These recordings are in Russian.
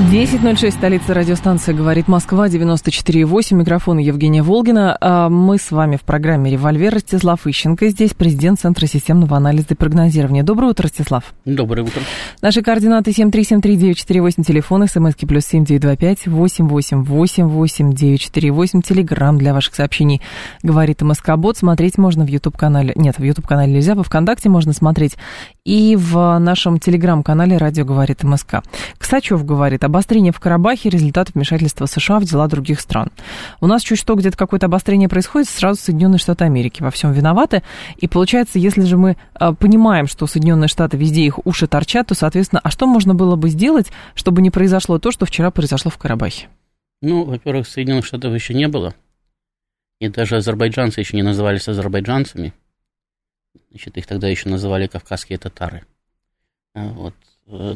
10.06, столица радиостанции «Говорит Москва», 94.8, микрофон Евгения Волгина. А мы с вами в программе «Револьвер» Ростислав Ищенко. Здесь президент Центра системного анализа и прогнозирования. Доброе утро, Ростислав. Доброе утро. Наши координаты 7373948, телефон, смски плюс 7925 888 948, телеграмм для ваших сообщений «Говорит МСК Бот». Смотреть можно в YouTube-канале, нет, в YouTube-канале нельзя, во ВКонтакте можно смотреть и в нашем телеграм-канале «Радио говорит МСК». Ксачев говорит, обострение в Карабахе – результат вмешательства США в дела других стран. У нас чуть что где-то какое-то обострение происходит, сразу Соединенные Штаты Америки во всем виноваты. И получается, если же мы а, понимаем, что Соединенные Штаты везде их уши торчат, то, соответственно, а что можно было бы сделать, чтобы не произошло то, что вчера произошло в Карабахе? Ну, во-первых, Соединенных Штатов еще не было. И даже азербайджанцы еще не назывались азербайджанцами. Значит, их тогда еще называли кавказские татары. А, вот. Э,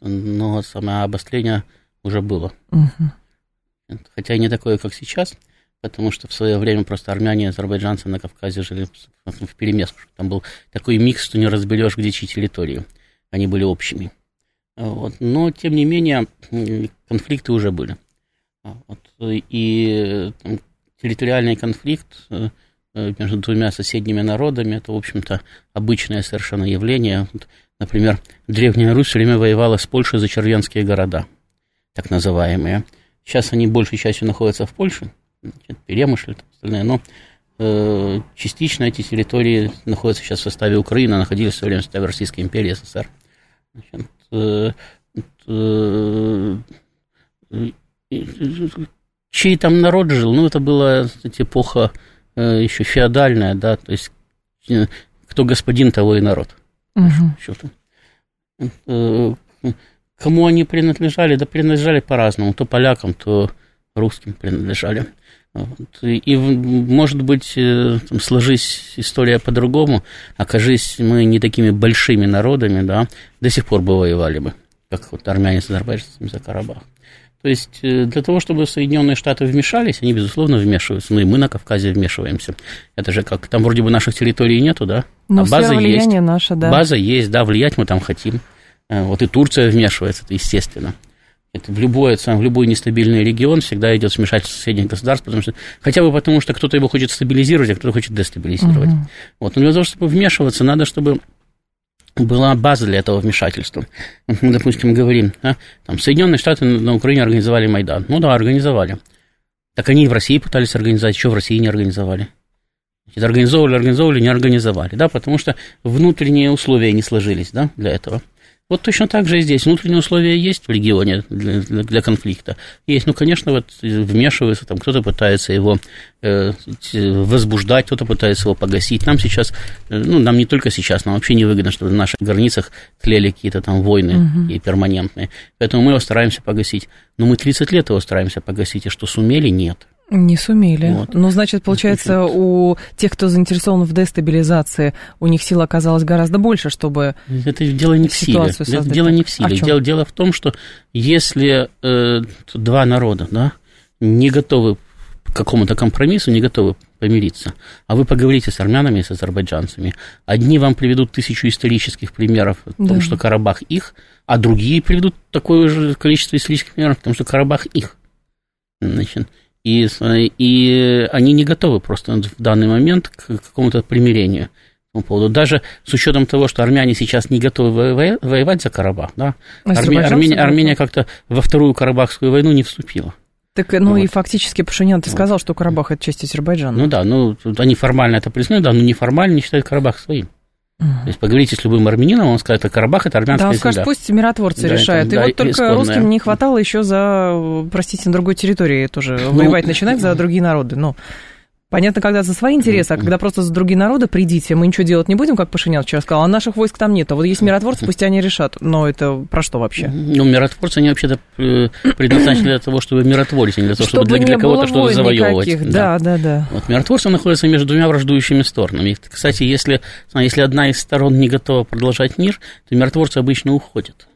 но самое обострение уже было. Угу. Хотя не такое, как сейчас, потому что в свое время просто армяне и азербайджанцы на Кавказе жили в перемеску. Там был такой микс, что не разберешь, где чьи территории. Они были общими. А, вот. Но, тем не менее, конфликты уже были. А, вот. И там, территориальный конфликт э, Э, между двумя соседними народами. Это, в общем-то, обычное совершенно явление. Например, Древняя Русь все время воевала с Польшей за червенские города, так называемые. Сейчас они большей частью находятся в Польше, значит, Перемышль остальное, но э, частично эти территории находятся сейчас в составе Украины, находились все время в составе Российской империи, СССР. Значит, э, э, чей там народ жил? Ну, это была кстати, эпоха Э, еще феодальная, да, то есть э, кто господин, того и народ. Угу. Э, кому они принадлежали? Да принадлежали по-разному. То полякам, то русским принадлежали. И, может быть, там, сложись история по-другому, окажись мы не такими большими народами, да, до сих пор бы воевали бы, как вот армяне с азербайджанцами за Карабах. То есть э, для того, чтобы Соединенные Штаты вмешались, они, безусловно, вмешиваются. Ну и мы на Кавказе вмешиваемся. Это же как, там вроде бы наших территорий нету, да? Но а база есть. наша, да. База есть, да, влиять мы там хотим. Э, вот и Турция вмешивается, это естественно. Это в, любой, в любой нестабильный регион всегда идет вмешательство соседних государств, потому что, хотя бы потому, что кто-то его хочет стабилизировать, а кто-то хочет дестабилизировать. Угу. Вот. Но для того, чтобы вмешиваться, надо, чтобы была база для этого вмешательства. Мы, допустим, говорим, а, там, Соединенные Штаты на Украине организовали Майдан. Ну да, организовали. Так они и в России пытались организовать, еще в России не организовали. Организовывали, организовывали, не организовали, да, потому что внутренние условия не сложились, да, для этого. Вот точно так же и здесь. Внутренние условия есть в регионе для, для, конфликта. Есть, ну, конечно, вот вмешиваются, там кто-то пытается его э, возбуждать, кто-то пытается его погасить. Нам сейчас, э, ну, нам не только сейчас, нам вообще не выгодно, чтобы на наших границах тлели какие-то там войны угу. и перманентные. Поэтому мы его стараемся погасить. Но мы 30 лет его стараемся погасить, и что сумели, нет. Не сумели. Вот. Ну, значит, получается, у тех, кто заинтересован в дестабилизации, у них сил оказалось гораздо больше, чтобы Это дело не в силе. Это дело не в силе. А дело, дело в том, что если э, два народа да, не готовы к какому-то компромиссу, не готовы помириться, а вы поговорите с армянами и с азербайджанцами, одни вам приведут тысячу исторических примеров о том, да. что Карабах их, а другие приведут такое же количество исторических примеров о том, что Карабах их. Значит, и, и они не готовы просто в данный момент к какому-то примирению по поводу. Даже с учетом того, что армяне сейчас не готовы воевать за Карабах, да, Армения, Армения, Армения как-то во вторую Карабахскую войну не вступила. Так, ну вот. и фактически Пашинян, ты вот. сказал, что Карабах это часть Азербайджана. Ну да, ну они формально это признают, да, но неформально не считают Карабах своим. То есть поговорите с любым армянином, он скажет, это Карабах, это армянская Да, он скажет, пусть миротворцы да, решают. Это, и да, вот только исконная. русским не хватало еще за, простите, на другой территории тоже ну, воевать начинать за другие народы. Ну, Понятно, когда за свои интересы, а когда просто за другие народы придите, мы ничего делать не будем, как Пашинян вчера сказал, а наших войск там нет. А вот есть миротворцы, пусть они решат. Но это про что вообще? Ну, миротворцы, они вообще-то э, предназначены для того, чтобы миротворить, а не для того, чтобы, Чтобы для, для кого-то что-то завоевывать. никаких. Да, да, да. Вот миротворцы находятся между двумя враждующими сторонами. И, Кстати, если, если одна из сторон не готова продолжать мир, то миротворцы обычно уходят.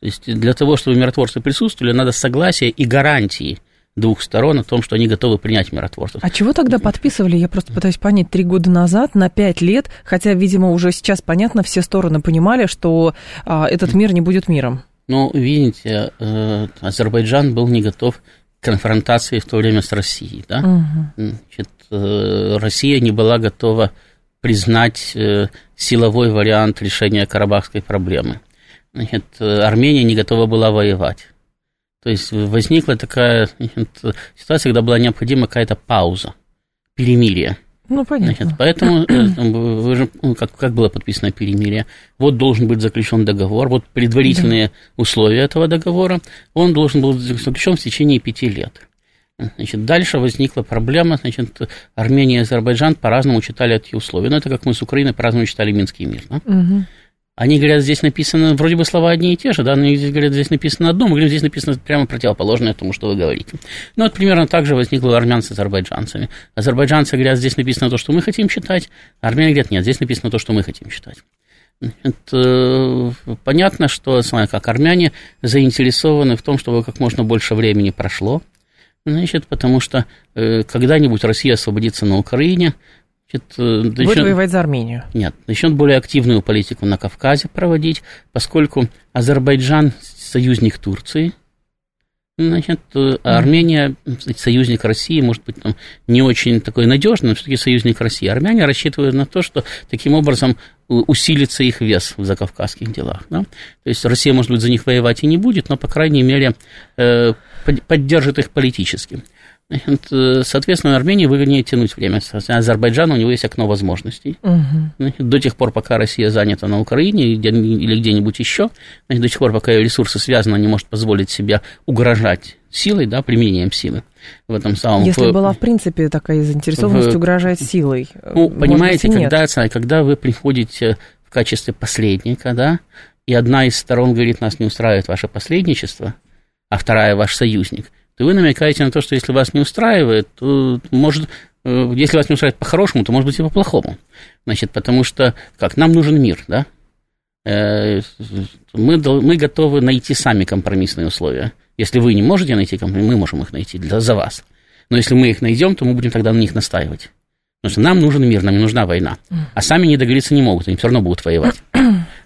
То есть для того, чтобы миротворцы присутствовали, надо согласие и гарантии двух сторон о том, что они готовы принять миротворцев. А чего тогда подписывали, я просто пытаюсь понять, три года назад на пять лет, хотя, видимо, уже сейчас понятно, все стороны понимали, что а, этот мир не будет миром. Ну, видите, э, Азербайджан был не готов к конфронтации в то время с Россией, да? Мгм. Значит, э, Россия не была готова признать э, силовой вариант решения карабахской проблемы. Значит, Армения не готова была воевать. То есть возникла такая ситуация, когда была необходима какая-то пауза, перемирие. Ну, понятно. Значит, поэтому э, вы же, ну, как, как было подписано перемирие, вот должен быть заключен договор, вот предварительные условия этого договора, он должен был быть заключен в течение пяти лет. Значит, дальше возникла проблема, значит, Армения и Азербайджан по-разному читали эти условия. Ну, это как мы с Украиной по-разному читали Минский мир. Да? Мгм. Они говорят, здесь написано, вроде бы слова одни и те же, да, но здесь говорят, здесь написано одно, мы говорим, здесь написано прямо противоположное тому, что вы говорите. Ну, вот примерно так же возникло армян с азербайджанцами. Азербайджанцы говорят, здесь написано то, что мы хотим читать, а армяне говорят, нет, здесь написано то, что мы хотим читать. Это понятно, что, смотря как армяне заинтересованы в том, чтобы как можно больше времени прошло, значит, потому что э, когда-нибудь Россия освободится на Украине, значит, э, Будет начнет- воевать за Армению. нет, начнет более активную политику на Кавказе проводить, поскольку Азербайджан союзник Турции, значит, э, а Армения союзник России, может быть, там, не очень такой надежный, но все-таки союзник России. Армяне рассчитывают на то, что таким образом у- усилится их вес в закавказских делах. Да? То есть Россия, может быть, за них воевать и не будет, но, по крайней мере, э, под- поддержит их политически. Значит, э, Соответственно, Армении выгоднее тянуть время. Азербайджан, у него есть окно возможностей. Значит, до тех пор, пока Россия занята на Украине или где- или где-нибудь еще, значит, до тех пор, пока ее ресурсы связаны, не может позволить себе угрожать силой, да, применением силы в этом самом... Если в- была, в принципе, такая заинтересованность в- угрожать силой. ну, понимаете, быть, нет. когда, ца- когда вы приходите в качестве посредника, да, и одна из сторон говорит, нас не устраивает ваше посредничество, а вторая ваш союзник, то вы намекаете на то, что если вас не устраивает, то может, э, если вас не устраивает по-хорошему, то может быть и по-плохому. Значит, потому что, как, нам нужен мир, да? Э, Мы, мы готовы найти сами компромиссные условия. Если вы не можете найти компромисс, мы можем их найти для, за вас. Но если мы их найдем, то мы будем тогда на них настаивать. Потому что нам нужен мир, нам не нужна война. А сами не договориться не могут, они все равно будут воевать.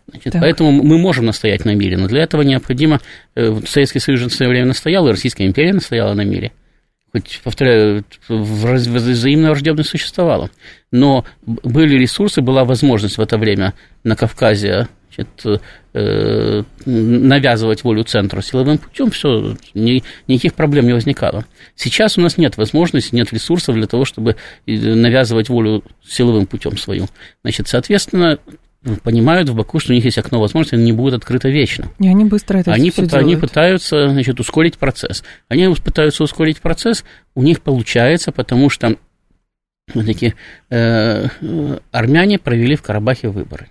Значит, Так. поэтому мы можем настоять на мире, но для этого необходимо... э, Советский Союз в свое время настоял, и Российская империя настояла на мире. Хоть, повторяю, взаимная враждебность существовала. Но были ресурсы, была возможность в это время на Кавказе значит, э, навязывать волю центру силовым путем, все, никаких проблем не возникало. Сейчас у нас нет возможности, нет ресурсов для того, чтобы э, навязывать волю силовым путем свою. Значит, соответственно, понимают в Баку, что у них есть окно возможности, оно не будет открыто вечно. И они быстро это Они, все пыта- они делают. пытаются значит, ускорить процесс. Они пытаются ускорить процесс, у них получается, потому что все-таки э, э, армяне провели в Карабахе выборы.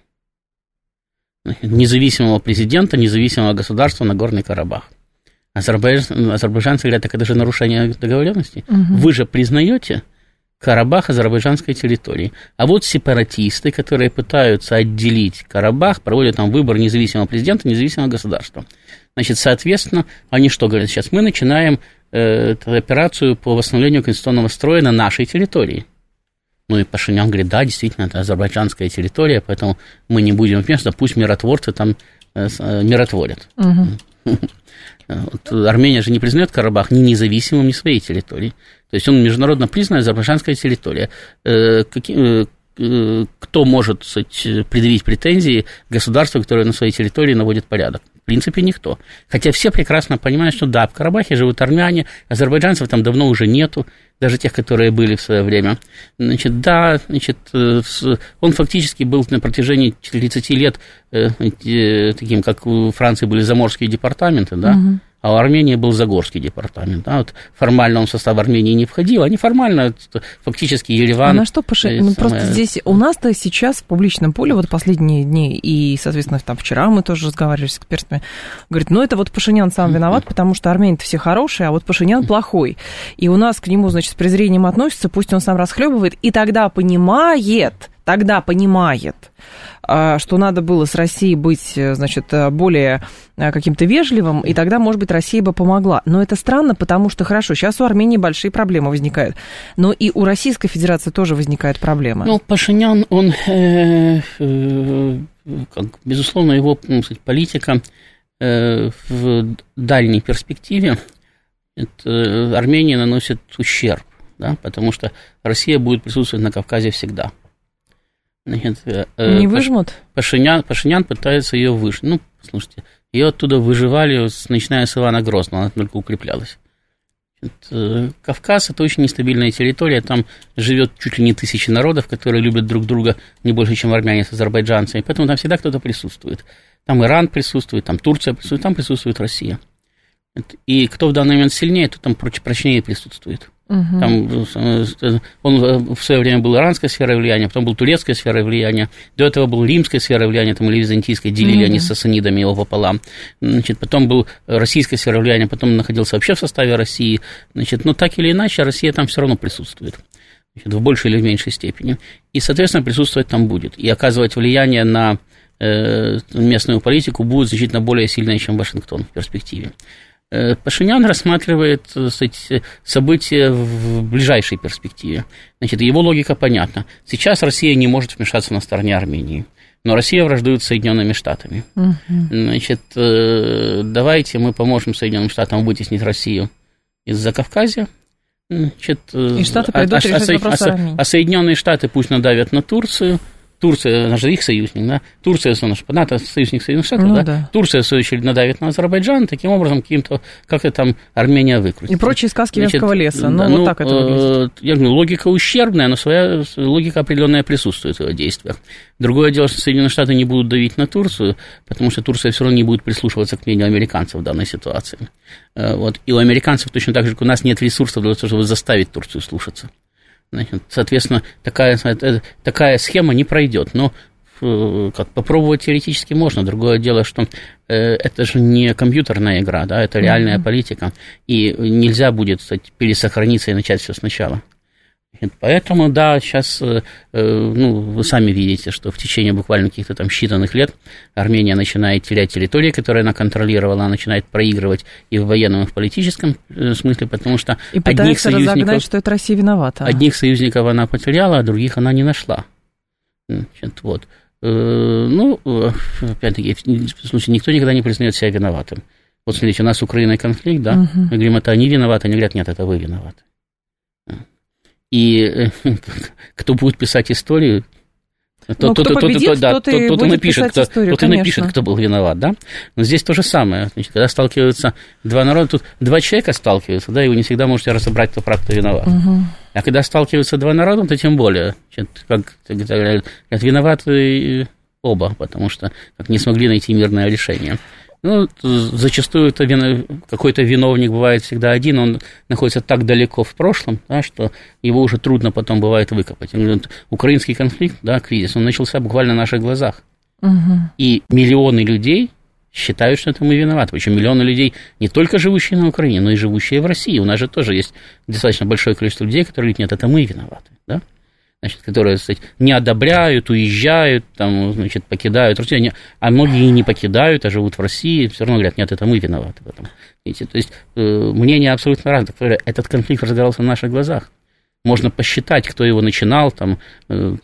Независимого президента, независимого государства на Горный Карабах. Азербайджан, азербайджанцы говорят, так это же нарушение договоренности. Мгм. Вы же признаете Карабах азербайджанской территории. А вот сепаратисты, которые пытаются отделить Карабах, проводят там выбор независимого президента, независимого государства. Значит, соответственно, они что говорят сейчас? Мы начинаем э, операцию по восстановлению конституционного строя на нашей территории. Ну и Пашинян говорит, да, действительно, это азербайджанская территория, поэтому мы не будем вмешиваться, пусть миротворцы там э, э, миротворят. Вот Армения же не признает Карабах ни независимым, ни своей территорией. То есть он международно признанная азербайджанская территория. Э, э, э, кто может сказать, предъявить претензии государству, которое на своей территории наводит порядок? В принципе, никто. Хотя все прекрасно понимают, что да, в Карабахе живут армяне, азербайджанцев там давно уже нету, даже тех, которые были в свое время. Значит, да, значит, он фактически был на протяжении 30 лет таким, как у Франции были заморские департаменты, да, Мгм. А у Армении был Загорский департамент. Да, вот формально он в состав Армении не входил, а неформально фактически Ереван... А на что Паши... ну, просто здесь у нас-то сейчас в публичном поле вот последние дни, и, соответственно, там вчера мы тоже разговаривали с экспертами, говорит, ну это вот Пашинян сам виноват, потому что армяне все хорошие, а вот Пашинян плохой. И у нас к нему, значит, с презрением относятся, пусть он сам расхлебывает, и тогда понимает, тогда понимает, а, что надо было с Россией быть, значит, более а, каким-то вежливым, и тогда, может быть, Россия бы помогла. Но это странно, потому что, хорошо, сейчас у Армении большие проблемы возникают, но и у Российской Федерации тоже возникают проблемы. Ну, Пашинян, он, э, э, как, безусловно, его ну, сказать, политика э, в дальней перспективе это, Армении наносит ущерб, да, потому что Россия будет присутствовать на Кавказе всегда. Нет, Не выжмут? Пашинян, Пашинян пытается ее выжить. Ну, слушайте, ее оттуда выживали, начиная с Ивана Грозного, она только укреплялась. Это, Кавказ – это очень нестабильная территория, там живет чуть ли не тысячи народов, которые любят друг друга не больше, чем армяне с азербайджанцами, поэтому там всегда кто-то присутствует. Там Иран присутствует, там Турция присутствует, там присутствует Россия. И кто в данный момент сильнее, то там прочнее присутствует. Угу. Там, э, он э, в свое время был иранская сфера влияния, потом был турецкая сфера влияния, до этого был римская сфера влияния, там, или византийская, делили угу. они с сасанидами его пополам. Значит, потом был российская сфера влияния, потом находился вообще в составе России. Значит, но так или иначе, Россия там все равно присутствует. Значит, в большей или в меньшей степени. И, соответственно, присутствовать там будет. И оказывать влияние на э, местную политику будет значительно более сильное, чем Вашингтон в перспективе. Э, Пашинян рассматривает кстати, события в ближайшей перспективе. Значит, его логика понятна. Сейчас Россия не может вмешаться на стороне Армении. Но Россия враждует с Соединенными Штатами. Угу. Значит, э, давайте мы поможем Соединенным Штатам вытеснить Россию из-за Кавказа. Значит, э, И Штаты пойдут а, решать а, вопрос а, а Соединенные Штаты пусть надавят на Турцию, Турция, она же их союзник, да? Турция, она же НАТО союзник Соединенных Штатов, ну, да? да? Турция, в свою очередь, надавит на Азербайджан, таким образом, каким-то, как-то там Армения выкрутит. И прочие сказки Значит, Венского леса, ну, да, вот ну, так это выглядит. Э, я говорю, логика ущербная, но своя логика определенная присутствует в его действиях. Другое дело, что Соединенные Штаты не будут давить на Турцию, потому что Турция все равно не будет прислушиваться к мнению американцев в данной ситуации. Э, вот. И у американцев точно так же, как у нас нет ресурсов для того, чтобы заставить Турцию слушаться. Значит, соответственно, такая, э, такая схема не пройдет. Но э, как попробовать теоретически можно. Другое дело, что э, это же не компьютерная игра, да, это реальная mm-hmm. политика. И нельзя будет, кстати, пересохраниться и начать все сначала. Поэтому, да, сейчас, э, э, ну, вы сами видите, что в течение буквально каких-то там считанных лет Армения начинает терять территории, которые она контролировала, она начинает проигрывать и в военном, и в политическом э, смысле, потому что и одних союзников... что это Россия виновата. Одних союзников она потеряла, а других она не нашла. Значит, вот. Ну, опять-таки, в случае никто никогда не признает себя виноватым. Вот смотрите, у нас с Украиной конфликт, да, угу. мы говорим, это они виноваты, они говорят, нет, это вы виноваты. И э, кто будет писать историю, то, ну, то, кто то, победит, то, да, тот, и тот, напишет, кто, историю, тот и напишет, кто был виноват, да? Но здесь то же самое. Значит, когда сталкиваются два народа, тут два человека сталкиваются, да, и вы не всегда можете разобрать, кто прав, кто виноват. Угу. А когда сталкиваются два народа, то тем более, значит, как говорят, виноваты оба, потому что как не смогли найти мирное решение. Ну, зачастую это вино, какой-то виновник бывает всегда один, он находится так далеко в прошлом, да, что его уже трудно потом бывает выкопать. Украинский конфликт, да, кризис, он начался буквально на наших глазах. Угу. И миллионы людей считают, что это мы виноваты. Причем миллионы людей, не только живущие на Украине, но и живущие в России. У нас же тоже есть достаточно большое количество людей, которые говорят, нет, это мы виноваты. Да? Значит, которые, кстати, не одобряют, уезжают, там, значит, покидают Россию, а многие не покидают, а живут в России, все равно говорят, нет, это мы виноваты в этом. Видите? То есть э, мнение абсолютно разное. Этот конфликт разгорался на наших глазах. Можно посчитать, кто его начинал, там, э,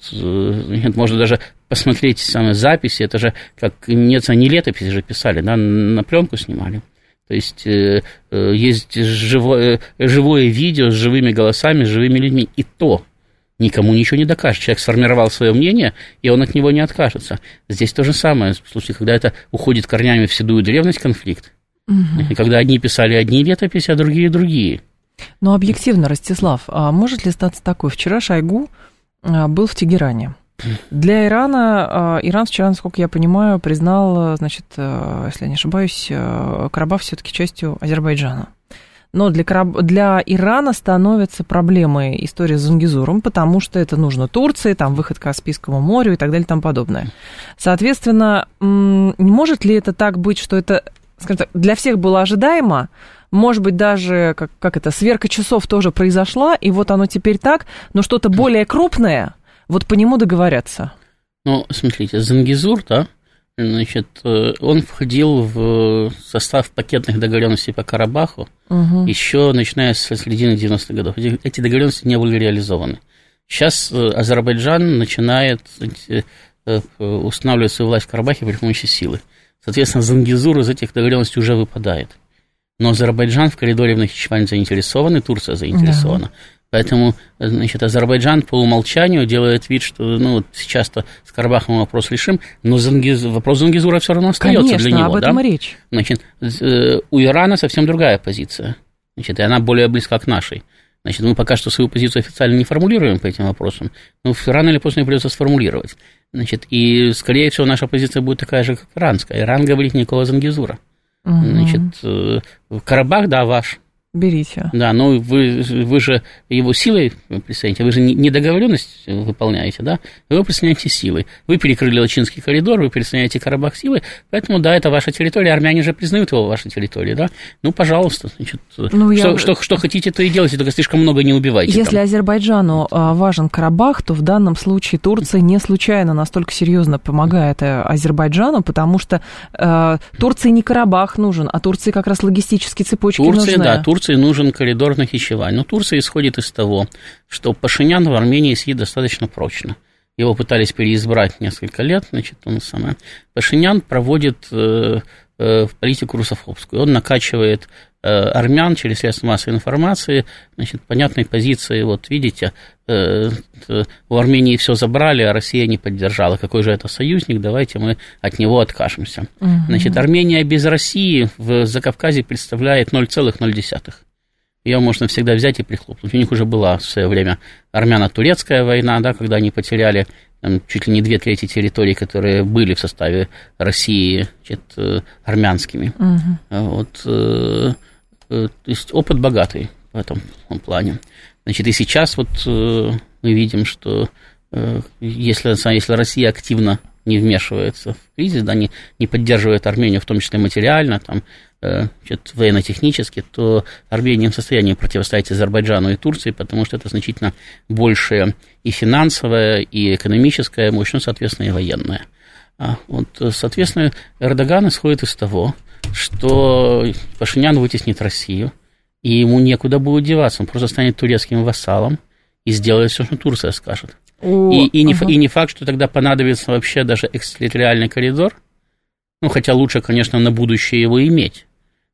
можно даже посмотреть самые записи, это же как нет, не летописи же писали, да, на пленку снимали. То есть э, э, есть живое, живое видео с живыми голосами, с живыми людьми. И то никому ничего не докажет. Человек сформировал свое мнение, и он от него не откажется. Здесь то же самое, в случае, когда это уходит корнями в седую древность конфликт, угу. и когда одни писали одни летописи, а другие другие. Но объективно, Ростислав, а может ли статься такое? Вчера Шойгу а, был в Тегеране. Для Ирана, э, Иран вчера, насколько я понимаю, признал, значит, э, если я не ошибаюсь, Карабах все-таки частью Азербайджана. Но для, для Ирана становится проблемой история с Зангизуром, потому что это нужно Турции, там выход к Каспийскому морю и так далее и тому подобное. Соответственно, может ли это так быть, что это, скажем так, для всех было ожидаемо, может быть, даже, как, как это, сверка часов тоже произошла, и вот оно теперь так, но что-то более крупное, вот по нему договорятся. Ну, смотрите, Зангизур, да, Значит, э, он входил в состав пакетных договоренностей по Карабаху угу. еще начиная с середины 90-х годов. Эти договоренности не были реализованы. Сейчас э, Азербайджан начинает э, устанавливать свою власть в Карабахе при помощи силы. Соответственно, Зангизур из этих договоренностей уже выпадает. Но Азербайджан в коридоре в Нахичеване заинтересован, и Турция заинтересована. Да. Поэтому, значит, Азербайджан по умолчанию делает вид, что, ну, вот сейчас-то с Карабахом вопрос решим, но Зангиз, вопрос Зангизура все равно остается Конечно, для него. об этом да? речь. Значит, э, у Ирана совсем другая позиция. Значит, и она более близка к нашей. Значит, мы пока что свою позицию официально не формулируем по этим вопросам, но рано или поздно придется сформулировать. Значит, и, скорее всего, наша позиция будет такая же, как иранская. Иран говорит никакого Зангизура. Угу. Значит, э, Карабах, да, ваш. Берите. Да, но вы, вы же его силой представляете, вы же не договоренность выполняете, да, вы представляете силой. Вы перекрыли Лачинский коридор, вы представляете Карабах силой, поэтому, да, это ваша территория, армяне же признают его вашей территорией, да. Ну, пожалуйста, значит, ну, что, я... что, что хотите, то и делайте, только слишком много не убивайте. Если там. Азербайджану а, важен Карабах, то в данном случае Турция не случайно настолько серьезно помогает э, Азербайджану, потому что э, Турции не Карабах нужен, а Турции как раз логистические цепочки Турция, нужны. Да, Турция Турции нужен коридор Нахичевань. Но Турция исходит из того, что Пашинян в Армении сидит достаточно прочно. Его пытались переизбрать несколько лет, значит, он самое. Пашинян проводит э, э, политику русофобскую. Он накачивает э, армян через средства массовой информации, значит, понятной позиции, вот видите, э, э, у Армении все забрали, а Россия не поддержала. Какой же это союзник? Давайте мы от него откажемся. Угу. Значит, Армения без России в Закавказье представляет 0,0. Ее можно всегда взять и прихлопнуть. У них уже была в свое время армяно-турецкая война, да, когда они потеряли там, чуть ли не две трети территорий, которые были в составе России значит, э, армянскими. Угу. Вот, э, то есть опыт богатый в этом плане. Значит, и сейчас вот мы видим, что если, если Россия активно не вмешивается в кризис, да, не, не поддерживает Армению, в том числе материально, там, э, военно-технически, то Армения в состоянии противостоять Азербайджану и Турции, потому что это значительно больше и финансовая, и экономическая мощь, ну, соответственно, и военная. А вот, соответственно, Эрдоган исходит из того, что Пашинян вытеснит Россию, и ему некуда будет деваться, он просто станет турецким вассалом и сделает все, что Турция скажет. О, и, и, не, ага. и не факт, что тогда понадобится вообще даже экстерриториальный коридор. Ну, хотя лучше, конечно, на будущее его иметь.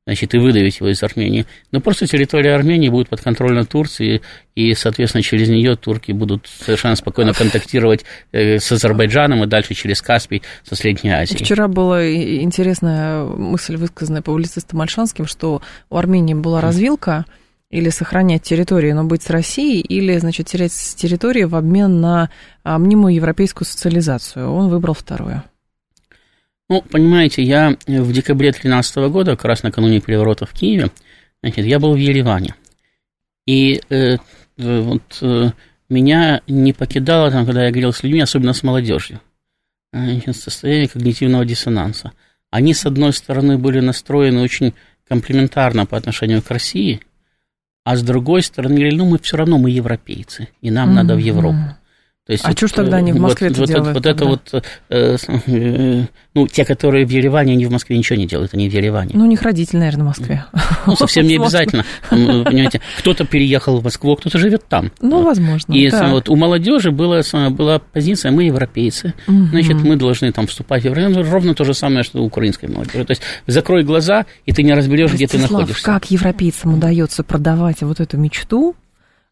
Значит, и выдавить его из Армении. Но просто территория Армении будет под контролем Турции, и, соответственно, через нее турки будут совершенно спокойно контактировать э, с Азербайджаном и дальше через Каспий со Средней Азией. Вчера была интересная мысль, высказанная публицистом Альшанским, что у Армении была развилка, или сохранять территорию, но быть с Россией, или, значит, терять территорию в обмен на а, мнимую европейскую социализацию. Он выбрал второе. Ну, понимаете, я в декабре 2013 года, как раз накануне переворота в Киеве, значит, я был в Ереване. И э, вот э, меня не покидало там, когда я говорил с людьми, особенно с молодежью, значит, состояние когнитивного диссонанса. Они, с одной стороны, были настроены очень комплементарно по отношению к России – а с другой стороны, ну, мы все равно, мы европейцы, и нам mm-hmm. надо в Европу. То есть, а вот, что ж тогда они в Москве вот, вот, делают? Вот это вот, э, э, ну, те, которые в Ереване, они в Москве ничего не делают, они в Ереване. Ну, у них родители, наверное, в Москве. Ну, совсем не обязательно. Там, понимаете, кто-то переехал в Москву, кто-то живет там. Ну, возможно. И вот у молодежи была, была позиция, мы европейцы, значит, мы должны там вступать в Евросоюз. Ровно то же самое, что у украинской молодежи. То есть закрой глаза, и ты не разберешь, где ты находишься. как европейцам удается продавать вот эту мечту,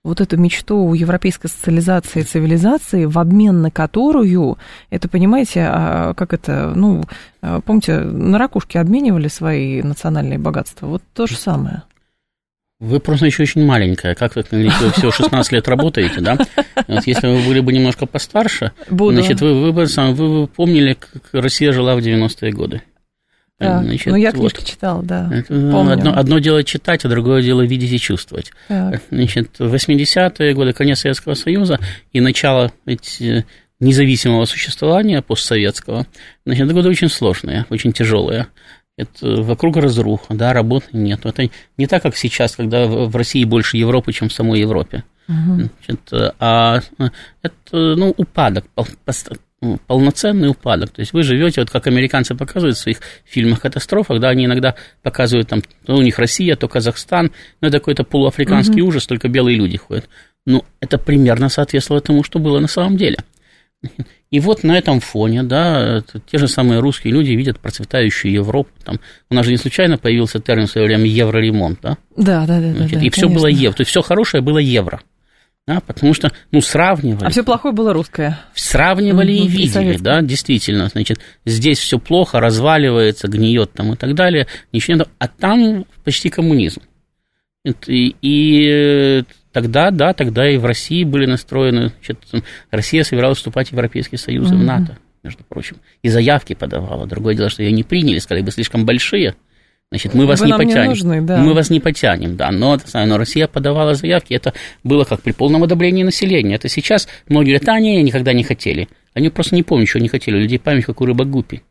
вот эту мечту европейской социализации и цивилизации, в обмен на которую, это, понимаете, а, как это, ну, а, помните, на ракушке обменивали свои национальные богатства, вот то же самое. Вы просто еще очень маленькая. Как вы вы всего 16 лет работаете, да? Вот если вы были бы немножко постарше, Буду. значит, вы, вы, бы сам- вы бы помнили, как Россия жила в 90-е годы. Так, Значит, ну, я вот. книжки читала, да. Это помню. одно, одно дело читать, а другое дело видеть и чувствовать. Так. Значит, 80-е годы, конец Советского Союза и начало эти, независимого существования постсоветского, значит, это годы очень сложные, очень тяжелые. Это вокруг разруха, да, работы нет. Это не так, как сейчас, когда в России больше Европы, чем в самой Европе. Мгм. Значит, а это, ну, упадок, ну, полноценный упадок. То есть вы живете, вот как американцы показывают в своих фильмах катастрофах, да, они иногда показывают там, ну, у них Россия, то Казахстан, ну, это какой-то полуафриканский ужас, только белые люди ходят. Ну, это примерно соответствовало тому, что было на самом деле. И вот на этом фоне, да, те же самые русские люди видят процветающую Европу. Там, у нас же не случайно появился термин в свое время евроремонт, да? Да, да, да. да, Значит, да, и все было евро. То есть все хорошее было евро. Да, потому что, ну, сравнивали. А все плохое было русское. Сравнивали и Мгм, и видели, советское. да, действительно. Значит, здесь все плохо, разваливается, гниет там и так далее. Ничего нет. А там почти коммунизм. И, и, э, тогда, да, тогда и в России были настроены... Значит, Россия собиралась вступать в Европейский Союз и в. НАТО, между прочим. И заявки подавала. Другое дело, что ее не приняли, сказали, вы слишком большие. Значит, мы вас Вы не нам не потянем. нужны, да. Мы вас не потянем, да. Но, но Россия подавала заявки, это было как при полном одобрении населения. Это сейчас многие говорят, а, не, никогда не хотели. Они просто не помнят, что не хотели. У людей память, как у рыба гупи.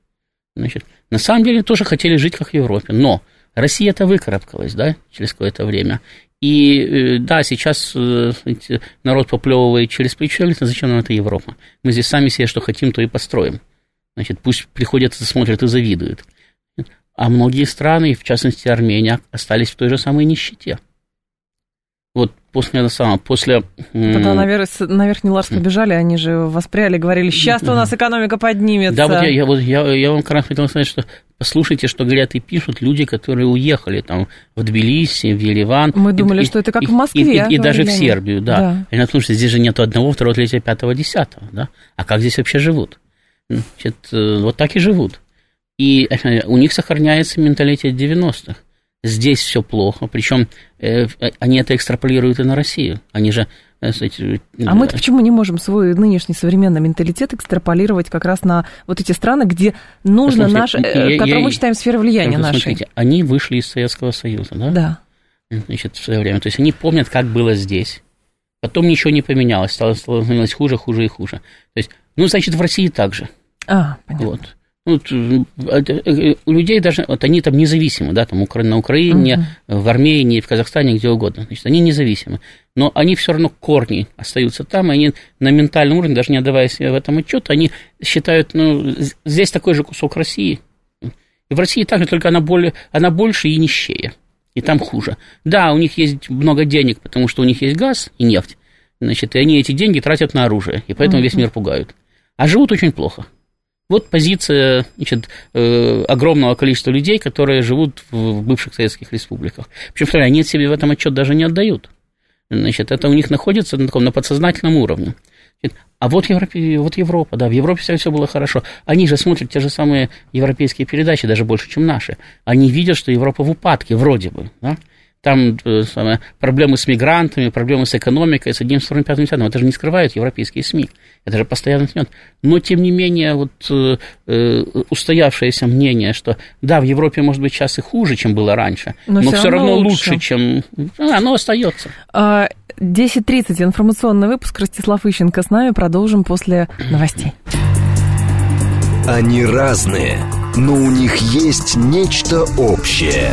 Значит, на самом деле тоже хотели жить, как в Европе. Но Россия-то выкарабкалась, да, через какое-то время. И э, да, сейчас э, знаете, народ поплевывает через плечо, говорит, «А зачем нам эта Европа? Мы здесь сами себе что хотим, то и построим. Значит, пусть приходят, смотрят и завидуют. А многие страны, в частности Армения, остались в той же самой нищете. Вот после этого самого, после... Когда наверх, на Верхний Ларс побежали, они же воспряли, говорили, сейчас у нас экономика поднимется. Да, вот я, я, вот я, я вам как раз хотел сказать, что послушайте, что говорят и пишут люди, которые уехали там в Тбилиси, в Ереван. Мы И- думали, и- что это как и- в Москве, И, и- и даже в. Сербию, да. Да. Они потому что здесь же нету одного, второго, третьего, пятого, десятого, да. А как здесь вообще живут? Значит, э, вот так и живут. И э, у них сохраняется менталитет 90-х. Здесь все плохо, причем э, они это экстраполируют и на Россию. Они же... э, кстати, А мы-то почему не можем свой нынешний современный менталитет экстраполировать как раз на вот эти страны, где нужно наш, э, я- которые я- мы считаем сферой влияния нашей? Смотрите, они вышли из Советского Союза, да? Да. Значит, в свое время. То есть они помнят, как было здесь. Потом ничего не поменялось, стало становилось хуже, хуже и хуже. То есть, ну, значит, в России также. А, понятно. Вот. Ну, т- это, э, у людей даже, вот они там независимы, да, там на Украине, в Армении, в Казахстане, где угодно, значит, они независимы, но они все равно корни остаются там, и они на ментальном уровне, даже не отдавая себе в этом отчет, они считают, ну, здесь такой же кусок России, и в России также, только она, более, она больше и нищее, и там хуже. Да, у них есть много денег, потому что у них есть газ и нефть, значит, и они эти деньги тратят на оружие, и поэтому весь мир пугают. А живут очень плохо. Вот позиция значит, э, огромного количества людей, которые живут в, бывших советских республиках. Причем, смотри, они себе в этом отчет даже не отдают. Значит, это у них находится на таком на подсознательном уровне. А вот, Европе, вот Европа, да, в Европе все, все было хорошо. Они же смотрят те же самые европейские передачи, даже больше, чем наши. Они видят, что Европа в упадке, вроде бы, да. Там э, самое, проблемы с мигрантами, проблемы с экономикой, с одним, вторым, пятым, десятым. Это же не скрывают европейские СМИ. Это же постоянно снят. Но, тем не менее, вот э, э, устоявшееся мнение, что да, в Европе может быть сейчас и хуже, чем было раньше, Но но, всё все равно равно лучше. лучше, чем... А, оно остается. А, 10.30, информационный выпуск. Ростислав Ищенко с нами. Продолжим после новостей. Они разные, но у них есть нечто общее.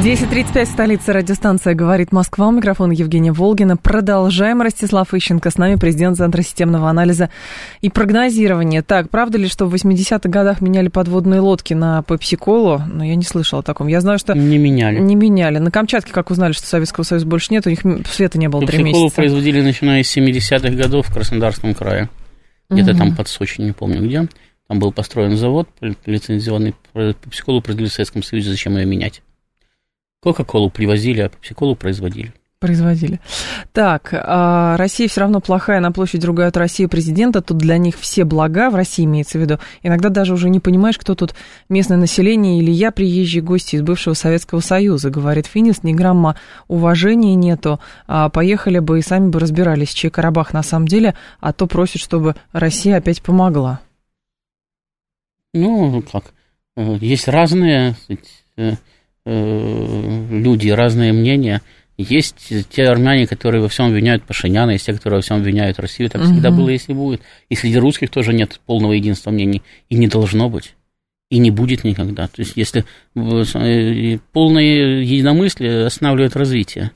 10.35, столица радиостанция «Говорит Москва». У микрофона Евгения Волгина. Продолжаем. Ростислав Ищенко с нами, президент Центра системного анализа и прогнозирования. Так, правда ли, что в 80-х годах меняли подводные лодки на пепси-колу? Но я не слышала о таком. Я знаю, что Не меняли. не меняли. На Камчатке, как узнали, что Советского Союза больше нет, у них света не было три месяца. производили начиная с 70-х годов в Краснодарском крае. Где-то Мгм. там под Сочи, не помню где. Там был построен завод лицензионный. Пепси-колу производили в Советском Союзе, зачем ее менять? Кока-колу привозили, а пепси-колу производили производили. Так, а Россия все равно плохая, на площади ругают Россию президента, тут для них все блага, в России имеется в виду. Иногда даже уже не понимаешь, кто тут местное население или я, приезжий гость из бывшего Советского Союза, говорит Финис, ни грамма уважения нету, а поехали бы и сами бы разбирались, чей Карабах на самом деле, а то просят, чтобы Россия опять помогла. Ну, как, э, есть разные э, люди, разные мнения – есть те армяне, которые во всем обвиняют Пашиняна, есть те, которые во всем обвиняют Россию. Так всегда угу. было, если будет. И среди русских тоже нет полного единства мнений. И не должно быть. И не будет никогда. То есть, если э, полное единомыслие останавливает развитие,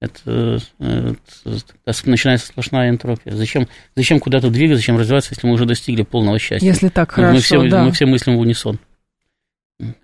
это, это, это начинается сплошная энтропия. Зачем, зачем куда-то двигаться, зачем развиваться, если мы уже достигли полного счастья? Если так хорошо, мы все, да. Мы все мыслим в унисон.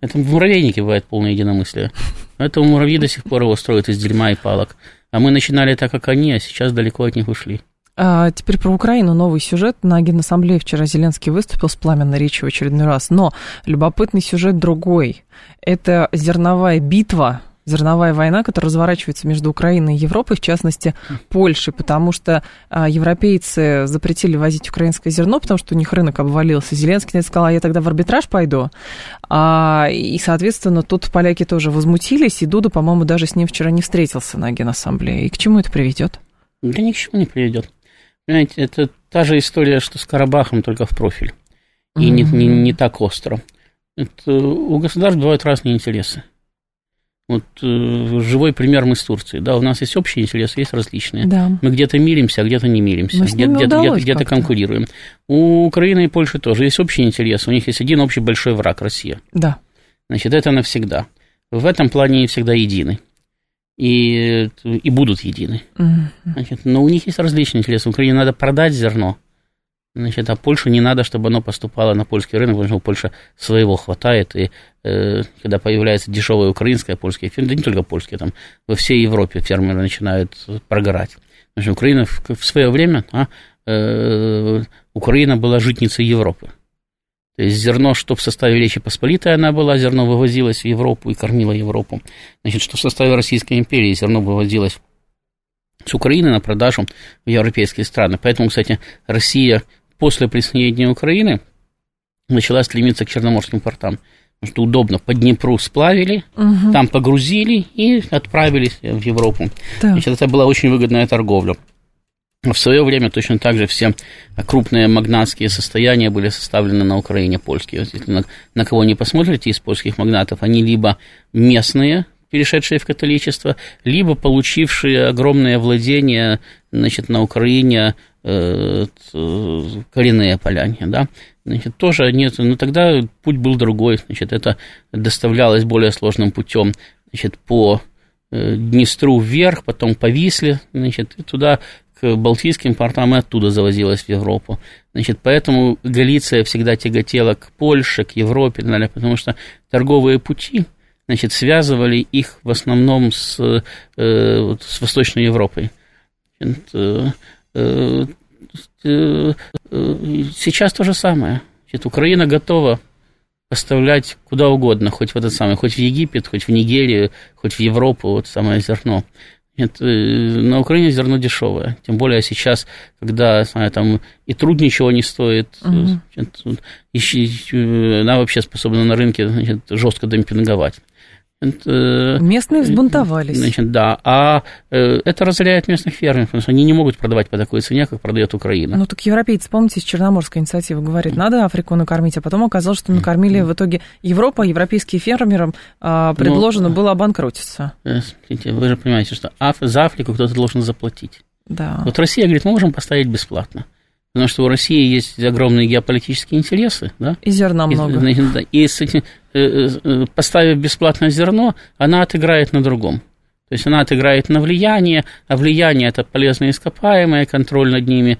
Это в муравейнике бывает полное единомыслие. Поэтому муравьи до сих пор его строят из дерьма и палок. А мы начинали так, как они, а сейчас далеко от них ушли. А теперь про Украину новый сюжет. На Генассамблее вчера Зеленский выступил с пламенной речью в очередной раз. Но любопытный сюжет другой. Это зерновая битва зерновая война, которая разворачивается между Украиной и Европой, в частности, Польшей, потому что а, европейцы запретили возить украинское зерно, потому что у них рынок обвалился. Зеленский сказал, а я тогда в арбитраж пойду. А, и, соответственно, тут поляки тоже возмутились, и Дуда, по-моему, даже с ним вчера не встретился на Генассамблее. И к чему это приведет? Да ни к чему не приведет. Понимаете, это та же история, что с Карабахом, только в профиль. И mm-hmm. не, не, не так остро. Это, у государств бывают разные интересы. Вот э, живой пример мы с Турцией. Да, у нас есть общие интересы, есть различные. Да. Мы где-то миримся, а где-то не миримся, где- где-то, где-то, где-то конкурируем. У Украины и Польши тоже есть общие интересы. У них есть один общий большой враг Россия. Да. Значит, это навсегда. В этом плане они всегда едины. И, и будут едины. Значит, но у них есть различные интересы. Украине надо продать зерно, Значит, а Польше не надо, чтобы оно поступало на польский рынок, потому что у Польши своего хватает, и э, когда появляется дешевое украинское, польское фермы, да не только польские, там во всей Европе фермеры начинают прогорать. Что Украина в, в свое время, а, э, Украина была житницей Европы. То есть зерно, что в составе Речи Посполитой она была, зерно вывозилось в Европу и кормило Европу. Значит, что в составе Российской империи зерно вывозилось с Украины на продажу в европейские страны. Поэтому, кстати, Россия после присоединения Украины начала стремиться к черноморским портам. Потому что удобно. По Днепру сплавили, угу. там погрузили и отправились в Европу. Да. Значит, это была очень выгодная торговля. В свое время точно так же все крупные магнатские состояния были составлены на Украине польские. Если на, на кого не посмотрите из польских магнатов, они либо местные, перешедшие в католичество, либо получившие огромное владение значит, на Украине коренные поляне, да, значит, тоже нет, но тогда путь был другой, значит, это доставлялось более сложным путем, значит, по э, Днестру вверх, потом по Висле, значит, и туда к Балтийским портам и оттуда завозилось в Европу. Значит, поэтому Галиция всегда тяготела к Польше, к Европе, далее, потому что торговые пути, значит, связывали их в основном с, э, с Восточной Европой. Значит, э, э, э, сейчас то же самое. Значит, Украина готова поставлять куда угодно, хоть в этот самый, хоть в Египет, хоть в Нигерию, хоть в Европу, вот самое зерно. Нет, на Украине зерно дешевое. Тем более сейчас, когда знаю, там и труд ничего не стоит, угу. значит, она вообще способна на рынке значит, жестко демпинговать. Это, Местные взбунтовались. Значит, да. А э, это разоряет местных фермеров, потому что они не могут продавать по такой цене, как продает Украина. Ну, так европейцы, помните, из Черноморской инициативы говорит, надо Африку накормить, а потом оказалось, что накормили в итоге Европа, европейским фермерам а, предложено Но, было обанкротиться. Э, смотрите, вы же понимаете, что за Африку кто-то должен заплатить. Да. Вот Россия говорит, мы можем поставить бесплатно. Потому что у России есть огромные геополитические интересы, да? И зерна много. И, и с этим, э, э, поставив бесплатное зерно, она отыграет на другом. То есть она отыграет на влияние, а влияние это полезные ископаемые, контроль над ними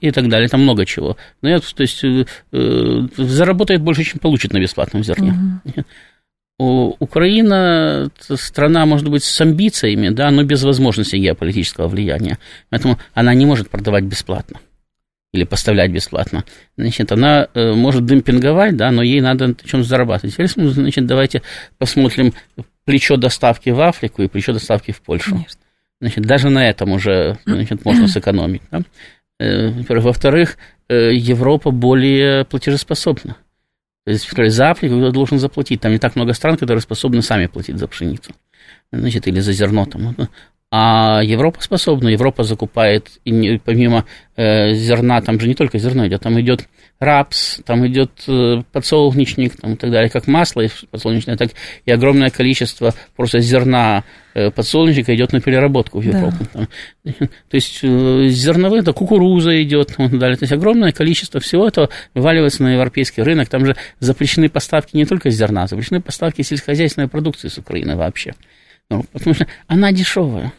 и так далее. Там много чего. Но это, то есть э, заработает больше, чем получит на бесплатном зерне. Угу. Украина страна, может быть, с амбициями, да, но без возможности геополитического влияния. Поэтому она не может продавать бесплатно или поставлять бесплатно, значит, она э, может демпинговать, да, но ей надо на чем зарабатывать. Теперь, значит, давайте посмотрим плечо доставки в Африку и плечо доставки в Польшу. Конечно. Значит, даже на этом уже значит, можно сэкономить. Да? Э, во-вторых, э, Европа более платежеспособна. То есть, за Африку должен заплатить. Там не так много стран, которые способны сами платить за пшеницу. Значит, или за зерно. Там. А Европа способна. Европа закупает, и не, помимо э, зерна, там же не только зерно идет, там идет рапс, там идет э, подсолнечник там, и так далее, как масло подсолнечное, так и огромное количество просто зерна э, подсолнечника идет на переработку в Европу. Да. То есть э, зерновые, это кукуруза идет, и так далее. То есть огромное количество всего этого вываливается на европейский рынок. Там же запрещены поставки не только зерна, запрещены поставки сельскохозяйственной продукции с Украины вообще. Ну, потому что она дешевая.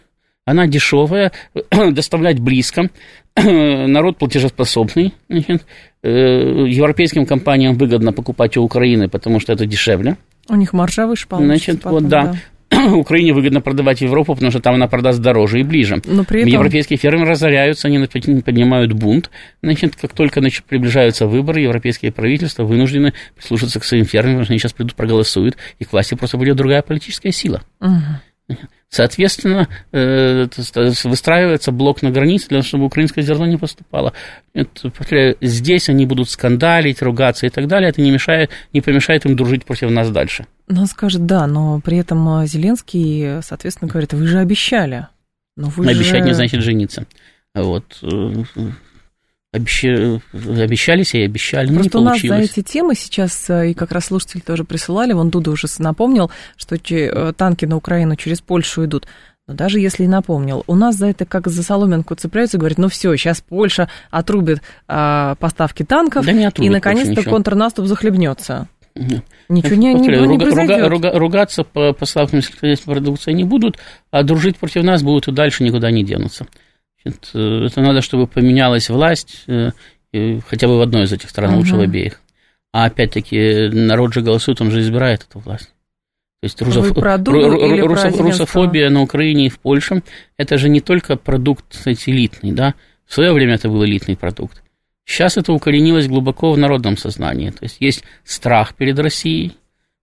Она дешевая, доставлять близко, народ платежеспособный. Значит, э, европейским компаниям выгодно покупать у Украины, потому что это дешевле. У них маржа выше Значит, потом, вот, да. да. Украине выгодно продавать в Европу, потому что там она продаст дороже и ближе. Но при этом... Европейские фермы разоряются, они поднимают бунт. Значит, как только значит, приближаются выборы, европейские правительства вынуждены прислушаться к своим фермам, потому что они сейчас придут, проголосуют, и к власти просто будет другая политическая сила. Угу. Соответственно, э, выстраивается блок на границе, для того, чтобы украинское зерно не поступало. Это, здесь они будут скандалить, ругаться и так далее. Это не, мешает, не помешает им дружить против нас дальше. Ну, скажет, да, но при этом э, Зеленский, соответственно, говорит, вы же обещали. Но вы Обещать же... не значит жениться. Вот. Обещ... Обещались и обещали, Просто не у нас за эти темы сейчас, э, и как раз слушатели тоже присылали, вон Дуда уже напомнил, что э, танки на Украину через Польшу идут. Но даже если и напомнил, у нас за это как за соломинку цепляются, говорят, ну все, сейчас Польша отрубит а, поставки танков, да и наконец-то контрнаступ захлебнется. Ничего не, не, не руга, руга, руга, ругаться по поставкам сельскохозяйственной продукции не будут, а дружить против нас будут и дальше никуда не денутся. Э, это надо, чтобы поменялась власть э, хотя бы в одной из этих стран, угу. лучше в обеих. А опять-таки народ же голосует, он же избирает эту власть. То есть русоф... Ру... Русоф... русофобия на Украине и в Польше – это же не только продукт, кстати, элитный, да? В свое время это был элитный продукт. Сейчас это укоренилось глубоко в народном сознании. То есть есть страх перед Россией,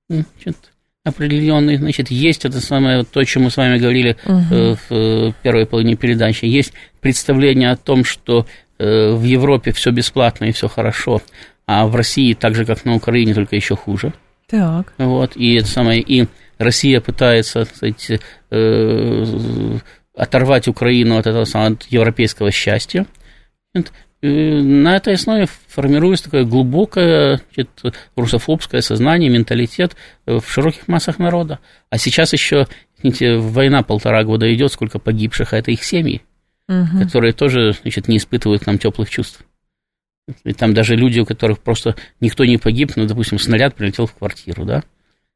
значит, определенный, значит, есть это самое, то, о чем мы с вами говорили угу. в первой половине передачи, есть представление о том, что э, в Европе все бесплатно и все хорошо, а в России так же, как на Украине, только еще хуже. Так. Вот, и это самое, и Россия пытается, кстати, оторвать Украину от этого самого от европейского счастья. На этой основе формируется такое глубокое значит, русофобское сознание, менталитет в широких массах народа. А сейчас еще знаете, война полтора года идет, сколько погибших, а это их семьи, угу. которые тоже значит, не испытывают нам теплых чувств. И там даже люди, у которых просто никто не погиб, ну, допустим, снаряд прилетел в квартиру, да,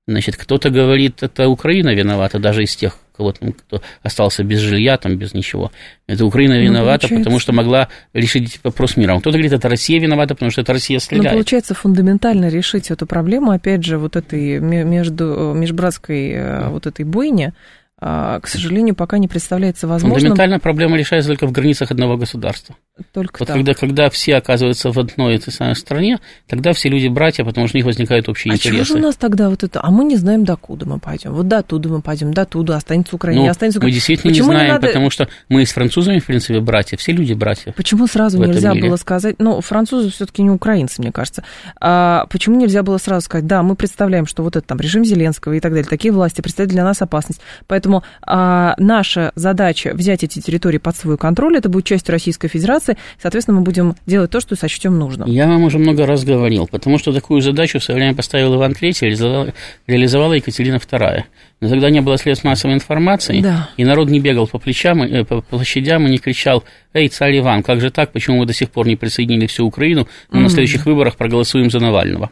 Значит, кто-то говорит, это Украина виновата, даже из тех, кого там, кто остался без жилья, там, без ничего. Это Украина ну, виновата, ну, потому что могла решить вопрос мира. Кто-то говорит, это Россия виновата, потому что это Россия ну, стреляет. Ну, получается, фундаментально решить эту проблему, опять же, вот этой между, межбратской э, вот этой бойни, к сожалению, пока не представляется возможным. Фундаментальная проблема решается только в границах одного государства. Только вот так. Когда, когда все оказываются в одной и той самой стране, тогда все люди братья, потому что у них возникают общие а интересы. А чего же у нас тогда вот это? А мы не знаем, докуда мы пойдем. Вот до туда мы пойдем, до туда, останется Украина, ну, останется Украина. Мы действительно Почему не знаем, не надо... потому что мы с французами, в принципе, братья, все люди братья. Почему сразу нельзя было сказать, ну, французы все-таки не украинцы, мне кажется. А почему нельзя было сразу сказать, да, мы представляем, что вот это там режим Зеленского и так далее, такие власти представляют для нас опасность. Поэтому а, наша задача взять эти территории под свой контроль, это будет частью Российской Федерации, соответственно, мы будем делать то, что сочтем нужным. Я вам уже много раз говорил, потому что такую задачу в свое время поставил Иван III, реализовала, Екатерина II. Но тогда не было средств массовой информации, да. и народ не бегал по, плечам, э, по площадям и не кричал, «Эй, царь Иван, как же так, почему вы до сих пор не присоединили всю Украину, мы mm. на следующих выборах проголосуем за Навального?»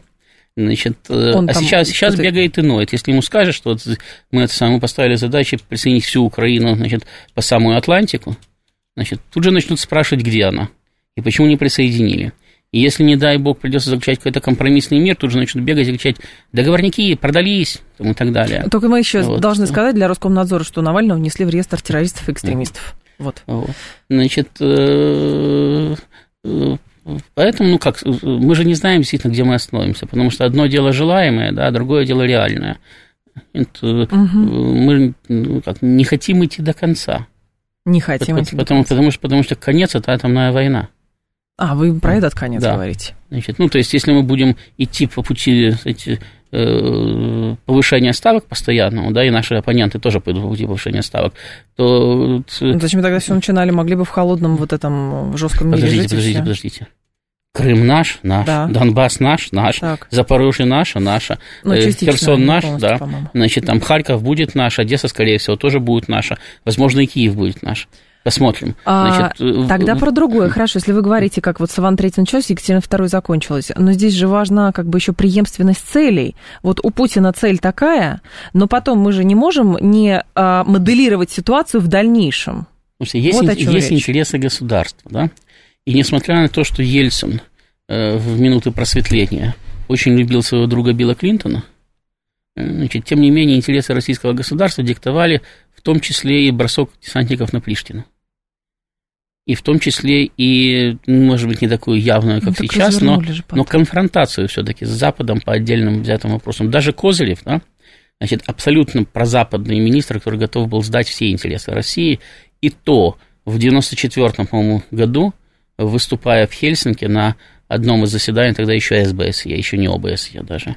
Значит, э, Он а сейчас, сейчас это... бегает иной. Если ему скажешь, что вот мы это самое поставили задачу присоединить всю Украину значит, по самую Атлантику, значит, тут же начнут спрашивать, где она и почему не присоединили. И если, не дай бог, придется заключать какой-то компромиссный мир, тут же начнут бегать и кричать, договорники продались, и так далее. Только мы еще вот. должны сказать для Роскомнадзора, что Навального внесли в реестр террористов и экстремистов. Вот. вот. Значит, э, э, Поэтому, ну как, мы же не знаем действительно, где мы остановимся, потому что одно дело желаемое, да, другое дело реальное. Это, угу. Мы ну, как, не хотим идти до конца. Не хотим потому, идти потому, до конца. Потому, что, потому что конец – это атомная война. А, вы про этот конец да. говорите. Значит, ну, то есть, если мы будем идти по пути э, повышения ставок постоянного, да, и наши оппоненты тоже пойдут по пути повышения ставок, то... Ну, зачем тогда все начинали? Могли бы в холодном вот этом жестком мире Подождите, жить подождите, подождите. Крым наш, наш, Да. Донбасс наш, наш, Так. Запорожье наша, наша, Ну, э, Херсон не наш, да, значит, там Харьков будет наш, Одесса, скорее всего, тоже будет наша, возможно, и Киев будет наш. Посмотрим. А, Значит, э, Тогда про другое. Хорошо, если вы говорите, как вот с Иван III началось, Екатерина II закончилась. Но здесь же важна как бы еще преемственность целей. Вот у Путина цель такая, но потом мы же не можем не а, моделировать ситуацию в дальнейшем. Слушайте, есть, Вот ин- есть речь. интересы государства, да? И несмотря на то, что Ельцин э, в минуты просветления очень любил своего друга Билла Клинтона, э, значит, тем не менее интересы российского государства диктовали в том числе и бросок десантников на Плиштину. И в том числе и, ну, может быть, не такую явную, как Ну, сейчас, но, но конфронтацию все-таки с Западом по отдельным взятым вопросам. Даже Козырев, да, значит, абсолютно прозападный министр, который готов был сдать все интересы России, и то в 94-м, по-моему, году, выступая в Хельсинки на одном из заседаний, тогда еще СБС, я еще не ОБС, я даже,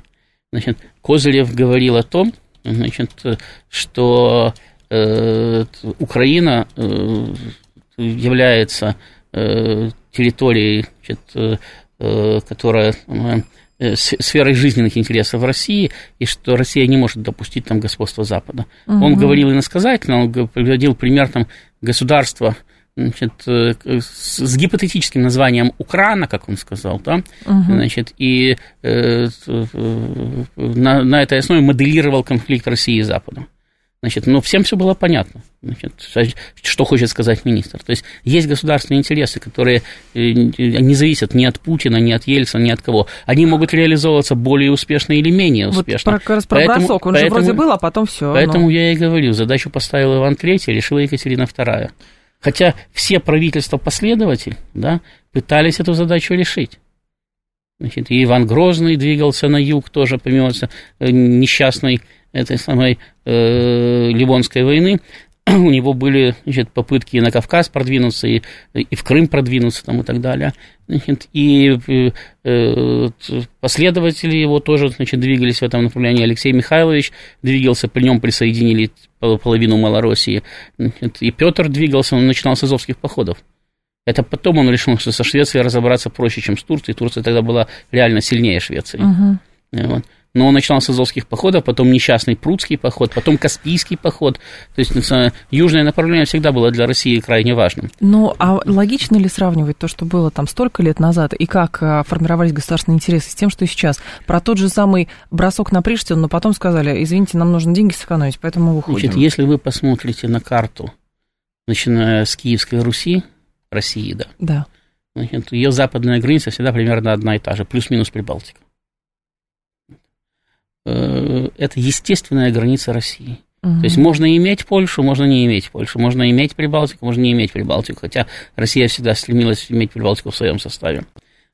значит, Козырев говорил о том, значит, что э, Украина э, является э, территорией, значит, э, э, которая сферой жизненных интересов России, и что Россия не может допустить там господства Запада. Он Мгм. говорил иносказательно, он приводил пример там государства значит, с, гипотетическим названием Украина, как он сказал, да, Мгм. значит, и э, на, на этой основе моделировал конфликт России и Запада. Значит, но всем все было понятно, значит, что хочет сказать министр. То есть есть государственные интересы, которые э, не зависят ни от Путина, ни от Ельцина, ни от кого. Они могут реализовываться более успешно или менее Вот успешно. про, как раз про Поэтому- бросок. Он же поэтому- вроде был, а потом все. Поэтому я и говорю, задачу поставил Иван III, решила Екатерина II. Хотя все правительства последователь да, пытались эту задачу решить. Значит, и Иван Грозный двигался на юг тоже, помимо э, несчастной этой самой э, Ливонской войны. У него были значит, попытки на Кавказ продвинуться, и, и в Крым продвинуться там, и так далее. Значит, и э, э, последователи его тоже значит, двигались в этом направлении. Алексей Михайлович двигался, при нем присоединили пол- половину Малороссии. Значит, и Петр двигался, он начинал с азовских походов. Это потом он решил, что со Швецией разобраться проще, чем с Турцией. Турция тогда была реально сильнее Швеции. Э, Вот. Но он начинал с азовских походов, потом несчастный прудский поход, потом Каспийский поход. То есть э, южное направление всегда было для России крайне важным. Ну, а логично ли сравнивать то, что было там столько лет назад, и как а, формировались государственные интересы, с тем, что сейчас? Про тот же самый бросок на Приштину, но потом сказали, извините, нам нужно деньги сэкономить, поэтому мы выходим. Значит, если вы посмотрите на карту, начиная с Киевской Руси, России, да, Да. значит, ее западная граница всегда примерно одна и та же, плюс-минус Прибалтика. Э, Это естественная граница России. То есть можно иметь Польшу, можно не иметь Польшу, можно иметь Прибалтику, можно не иметь Прибалтику, хотя Россия всегда стремилась иметь Прибалтику в своем составе.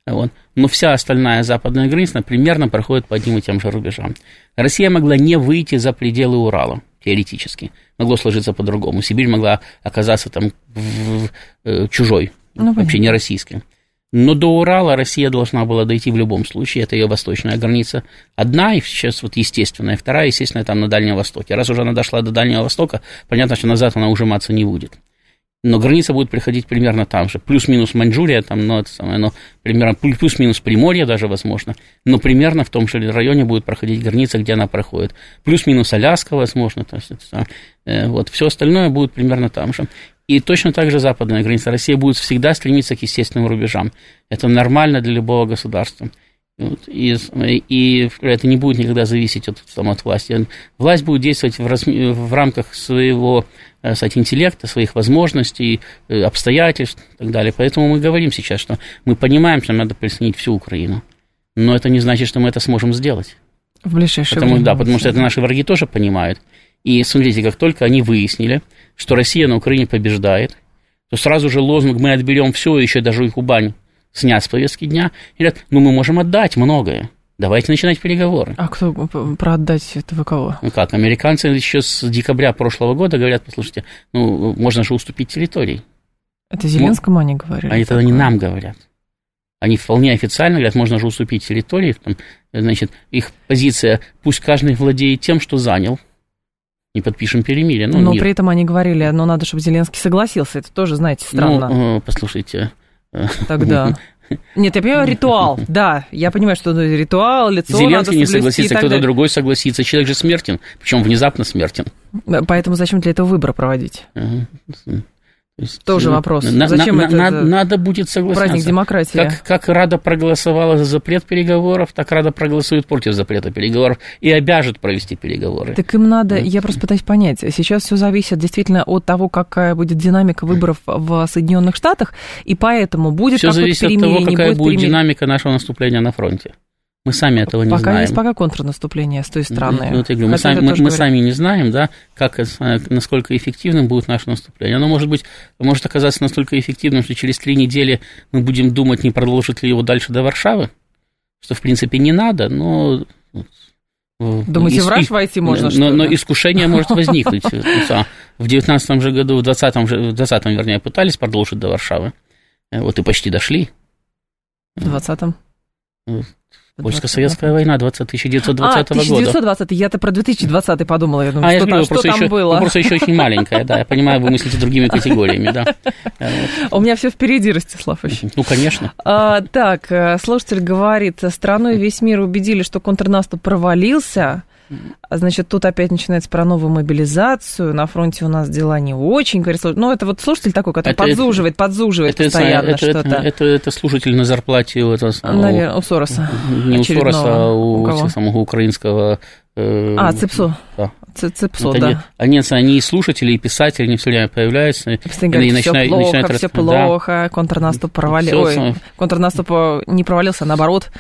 Вот. Но вся остальная западная граница примерно проходит по одним и тем же рубежам. Россия могла не выйти за пределы Урала, теоретически. Могло сложиться по-другому. Сибирь могла оказаться там в- в- э, чужой, Ну, вообще не российской. Но до Урала Россия должна была дойти в любом случае. Это ее восточная граница. Одна, и сейчас вот естественная, вторая, естественно, там на Дальнем Востоке. Раз уже она дошла до Дальнего Востока, понятно, что назад она ужиматься не будет. Но граница будет приходить примерно там же. Плюс-минус Маньчжурия, там, ну, это самое, ну, примерно, плюс-минус Приморье даже, возможно. Но примерно в том же районе будет проходить граница, где она проходит. Плюс-минус Аляска, возможно. То есть, это, э, вот, все остальное будет примерно там же. И точно так же западная граница. Россия будет всегда стремиться к естественным рубежам. Это нормально для любого государства. И, и это не будет никогда зависеть от, там, от власти. Власть будет действовать в, разми- в рамках своего э, сказать, интеллекта, своих возможностей, э, обстоятельств и так далее. Поэтому мы говорим сейчас, что мы понимаем, что надо присоединить всю Украину. Но это не значит, что мы это сможем сделать. В ближайшее Потому, время. да, потому что это наши враги тоже понимают. И смотрите, как только они выяснили, что Россия на Украине побеждает, то сразу же лозунг «мы отберем все, еще даже и Кубань» снят с повестки дня, и говорят, ну мы можем отдать многое. Давайте начинать переговоры. А кто про отдать это вы кого? Ну как, американцы еще с декабря прошлого года говорят, послушайте, ну, можно же уступить территории. Это Зеленскому они говорили? Они тогда не нам говорят. Они вполне официально говорят, можно же уступить территории. Там, значит, их позиция, пусть каждый владеет тем, что занял. Не подпишем перемирие. Ну, Но мир. при этом они говорили, но надо, чтобы Зеленский согласился. Это тоже, знаете, странно. Ну, послушайте. Тогда. Нет, я понимаю, ритуал, да, я понимаю, что ритуал, лицо Зеленский не согласится, кто-то другой согласится, человек же смертен, причем внезапно смертен. Поэтому зачем для этого выборы проводить? Есть, Тоже ну, вопрос. На, Зачем на, это, на, надо будет согласиться. Праздник демократии. Как, как Рада проголосовала за запрет переговоров, так Рада проголосует против запрета переговоров и обяжет провести переговоры. Так им надо, да. я просто пытаюсь понять, сейчас все зависит действительно от того, какая будет динамика выборов в Соединенных Штатах, и поэтому будет Все зависит от того, какая будет, будет динамика нашего наступления на фронте. Мы сами этого не пока знаем. есть пока контрнаступление с той стороны. Ну, вот я говорю, мы, сами, мы, мы сами не знаем, да, как, насколько эффективным будет наше наступление. Оно может быть, может оказаться настолько эффективным, что через три недели мы будем думать, не продолжит ли его дальше до Варшавы, что, в принципе, не надо, но... Думаете, Иск... в раш войти можно? Но, но искушение может возникнуть. В 19 же году, в 20 в 20 вернее, пытались продолжить до Варшавы. Вот и почти дошли. В 20-м? Польско-советская война 20, 1920 а, года. 1920, я-то про 2020 подумала, я думаю, а, что, я там, что там еще, было. просто еще очень маленькая, да, я понимаю, вы мыслите другими категориями, да. У меня все впереди, Ростислав, еще. Ну, конечно. А, так, э, слушатель говорит, страной весь мир убедили, что контрнаступ провалился, Значит, тут опять начинается про новую мобилизацию. На фронте у нас дела не очень. Говорит, ну, это вот слушатель такой, который это, подзуживает, это, подзуживает это, постоянно это, что-то. Это, это, это слушатель на зарплате у этого Наверное, у Сороса. Не у Сороса, а у, у самого украинского э, а, ЦИПСО. Да. ЦИПСО, вот да. Они, они и слушатели, и писатели, они все время появляются. И, говорят, и все начинают, плохо, начинают... все плохо, да. контрнаступ провалился. Ой, контрнаступ не провалился, а наоборот,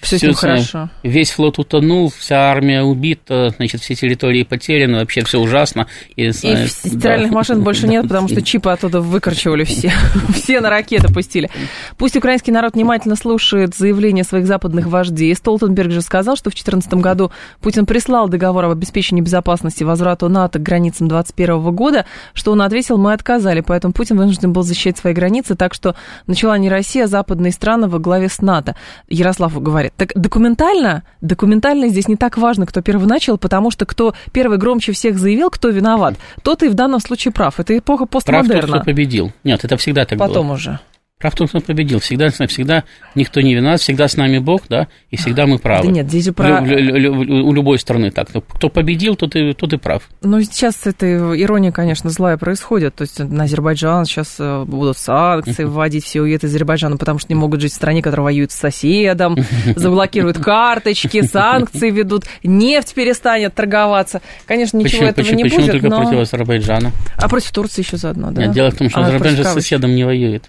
все, все с хорошо. Весь флот утонул, вся армия убита, значит, все территории потеряны, вообще все ужасно. И, и стиральных да. машин больше нет, потому что чипы оттуда выкорчевали все. все на ракеты пустили. Пусть украинский народ внимательно слушает заявления своих западных вождей. Столтенберг же сказал, что в 2014 году Путин прислал договор об обеспечении безопасности возврату НАТО к границам 2021 года, что он ответил, мы отказали, поэтому Путин вынужден был защищать свои границы, так что начала не Россия, а западные страны во главе с НАТО. Ярослав говорит, так документально, документально здесь не так важно, кто первый начал, потому что кто первый громче всех заявил, кто виноват, тот и в данном случае прав. Это эпоха постмодерна. Прав тот, кто победил. Нет, это всегда так Потом было. Потом уже. Прав тот, кто победил. Всегда, всегда никто не виноват, всегда с нами Бог, да, и всегда мы правы. Да нет, здесь про... У любой страны так. Кто победил, тот и, тот и прав. Ну, сейчас эта ирония, конечно, злая происходит. То есть на Азербайджан сейчас э, будут санкции вводить, все уедут из Азербайджана, потому что не могут жить в стране, которая воюет с соседом, заблокируют карточки, санкции ведут, нефть перестанет торговаться. Конечно, ничего почему, этого почему, не почему будет, только но... против Азербайджана? А против Турции еще заодно, да? Нет, дело в том, что а, Азербайджан с соседом не воюет.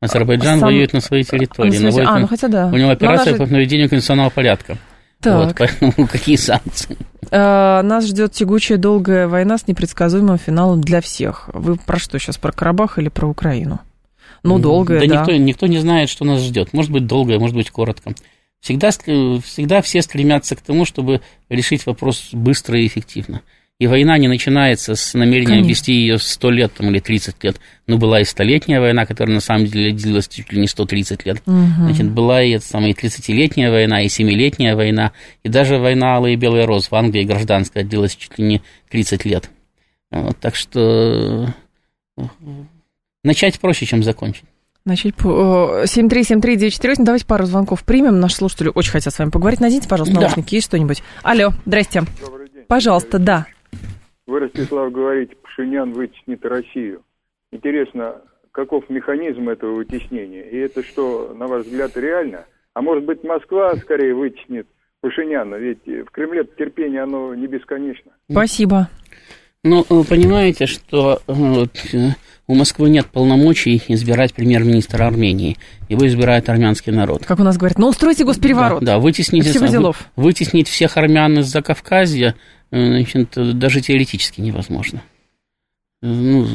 Азербайджан Сам... воюет на своей территории. На своей... А, ну хотя да. У него операция по наведению конституционного порядка. Так. Вот, поэтому какие санкции? А, нас ждет тягучая долгая война с непредсказуемым финалом для всех. Вы про что сейчас, про Карабах или про Украину? Ну, долгая, да. Да, никто, никто не знает, что нас ждет. Может быть, долгая, может быть, коротко. Всегда, всегда все стремятся к тому, чтобы решить вопрос быстро и эффективно. И война не начинается с Конечно. вести ее 100 лет там, или 30 лет. Но была и столетняя война, которая на самом деле длилась чуть ли не 130 лет. Угу. Значит, была и самая 30-летняя война, и 7-летняя война, и даже война Алые и Белые Роз в Англии гражданская длилась чуть ли не 30 лет. Вот, так что э, начать проще, чем закончить. Начать по... 7373948. Давайте пару звонков примем. Наши слушатели очень хотят с вами поговорить. Наденьте, пожалуйста, наушники. Да. Есть что-нибудь? Алло, здрасте. Добрый день. Пожалуйста, да. Вы, Ростислав, говорите, Пашинян вытеснит Россию. Интересно, каков механизм этого вытеснения? И это что, на ваш взгляд, реально? А может быть, Москва скорее вытеснит Пашиняна? Ведь в Кремле терпение, оно не бесконечно. Спасибо. Ну, вы понимаете, что вот, э, у Москвы нет полномочий избирать премьер-министра Армении. Его избирает армянский народ. Как у нас говорят, ну устройте госпереворот. Да, да вытеснить, вы, вытеснить всех армян из Закавказья значит, даже теоретически невозможно. Ну,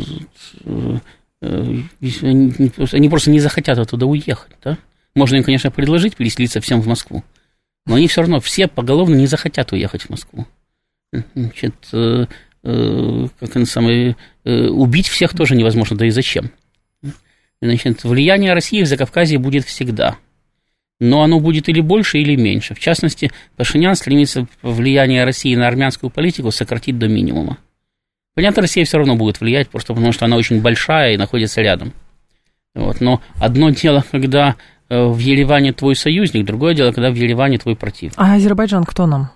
они просто не захотят оттуда уехать, да? Можно им, конечно, предложить переселиться всем в Москву. Но они все равно все поголовно не захотят уехать в Москву. Значит, э, э, как он самый, э, убить всех тоже невозможно, да и зачем? Значит, влияние России в Закавказье будет всегда. Но оно будет или больше, или меньше. В частности, Пашинян стремится влияние России на армянскую политику сократить до минимума. Понятно, Россия все равно будет влиять, просто потому что она очень большая и находится рядом. Вот. Но одно дело, когда э, в Ереване твой союзник, другое дело, когда в Ереване твой противник. А Азербайджан кто нам?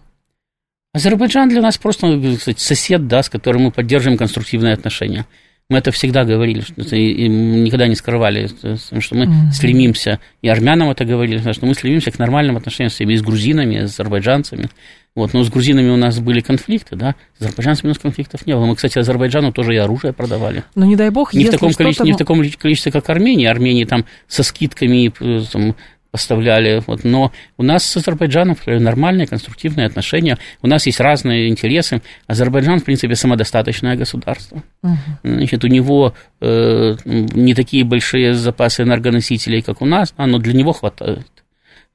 Азербайджан для нас просто, кстати, сосед, да, с которым мы поддерживаем конструктивные отношения. Мы это всегда говорили, что это, и никогда не скрывали, что мы mm-hmm. стремимся, и армянам это говорили, что мы стремимся к нормальным отношениям с всеми, и с грузинами, и с азербайджанцами. Вот, но с грузинами у нас были конфликты, да, с азербайджанцами у нас конфликтов не было. Мы, кстати, Азербайджану тоже и оружие продавали. Но не дай бог, не в таком количестве, Не в таком количестве, как Армения. Армения там со скидками э, там, поставляли. Вот, но у нас с Азербайджаном нормальные, конструктивные отношения. У нас есть разные интересы. Азербайджан, в принципе, самодостаточное государство. Угу. Значит, у него э, не такие большие запасы энергоносителей, как у нас, а, но для него хватает.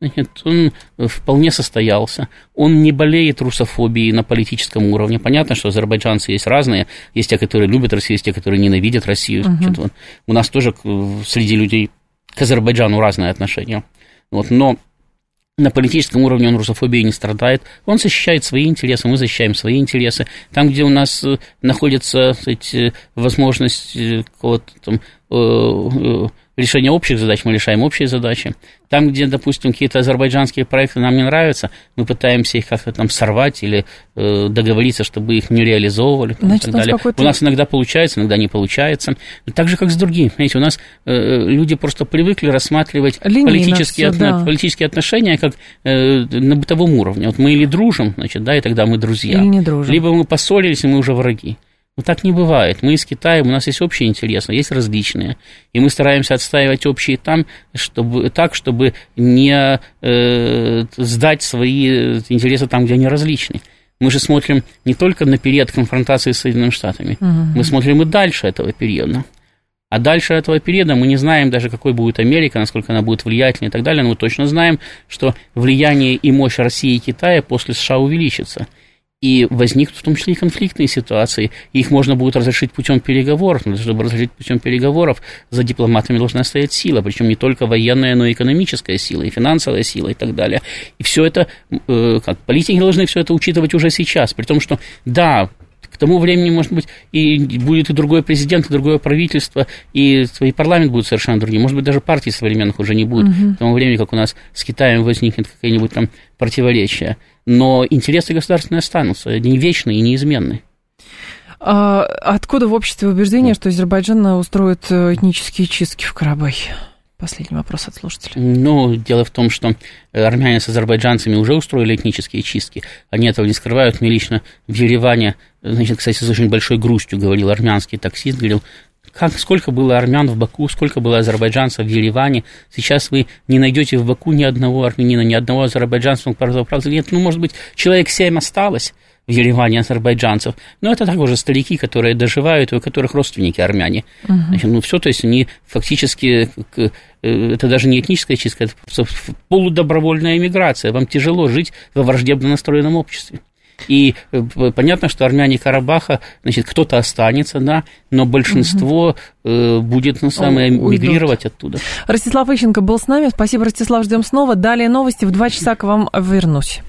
Значит, он вполне состоялся. Он не болеет русофобией на политическом уровне. Понятно, что азербайджанцы есть разные. Есть те, которые любят Россию, есть те, которые ненавидят Россию. Угу. Значит, у нас тоже среди людей к Азербайджану разные отношения. Вот, но на политическом уровне он русофобией не страдает. Он защищает свои интересы, мы защищаем свои интересы. Там, где у нас э, находится кстати, возможность э, какого-то там э, решения общих задач, мы решаем общие задачи. Там, где, допустим, какие-то азербайджанские проекты нам не нравятся, мы пытаемся их как-то там сорвать или э, договориться, чтобы их не реализовывали Значит, и так далее. У нас иногда получается, иногда не получается. Так же, как с другими. Понимаете, у нас э, люди просто привыкли рассматривать политические, все, от, да. политические отношения как э, на бытовом уровне. Вот мы или дружим, значит, да, и тогда мы друзья. Или не дружим. Либо мы поссорились, и мы уже враги. Но так не бывает. Мы из Китая, у нас есть общие интересы, есть различные. И мы стараемся отстаивать общие там, чтобы, так, чтобы не э, сдать свои интересы там, где они различны. Мы же смотрим не только на период конфронтации с Соединенными Штатами, угу. мы смотрим и дальше этого периода. А дальше этого периода мы не знаем даже, какой будет Америка, насколько она будет влиятельной и так далее, но мы точно знаем, что влияние и мощь России и Китая после США увеличится – и возникнут в том числе и конфликтные ситуации. их можно будет разрешить путем переговоров. Но чтобы разрешить путем переговоров, за дипломатами должна стоять сила, причем не только военная, но и экономическая сила, и финансовая сила и так далее. И все это, э, как политики должны все это учитывать уже сейчас, при том, что да, к тому времени, может быть, и будет и другой президент, и другое правительство, и, и парламент будет совершенно другим. Может быть, даже партий современных уже не будет. Угу. К тому времени, как у нас с Китаем возникнет какое-нибудь там противоречие но интересы государственные останутся, они вечные и неизменны. А откуда в обществе убеждение, что Азербайджан устроит э, этнические чистки в Карабахе? Последний вопрос от слушателя. Ну, дело в том, что армяне с азербайджанцами уже устроили этнические чистки. Они этого не скрывают. Мне лично в Ереване, значит, кстати, с очень большой грустью говорил армянский таксист, говорил, как, сколько было армян в Баку, сколько было азербайджанцев в Ереване. Сейчас вы не найдете в Баку ни одного армянина, ни одного азербайджанца. Правда, правда, нет, ну, может быть, человек семь осталось в Ереване азербайджанцев. Но это также старики, которые доживают, у которых родственники армяне. Угу. Значит, ну, все, то есть они фактически, э, это даже не этническая чистка, это полудобровольная эмиграция. Вам тяжело жить во враждебно настроенном обществе. И э, понятно, что армяне Карабаха, значит, кто-то останется, да, но большинство угу. будет, ну, самое, мигрировать оттуда. Ростислав Ищенко был с нами. Спасибо, Ростислав, ждем снова. Далее новости. В два часа к вам вернусь.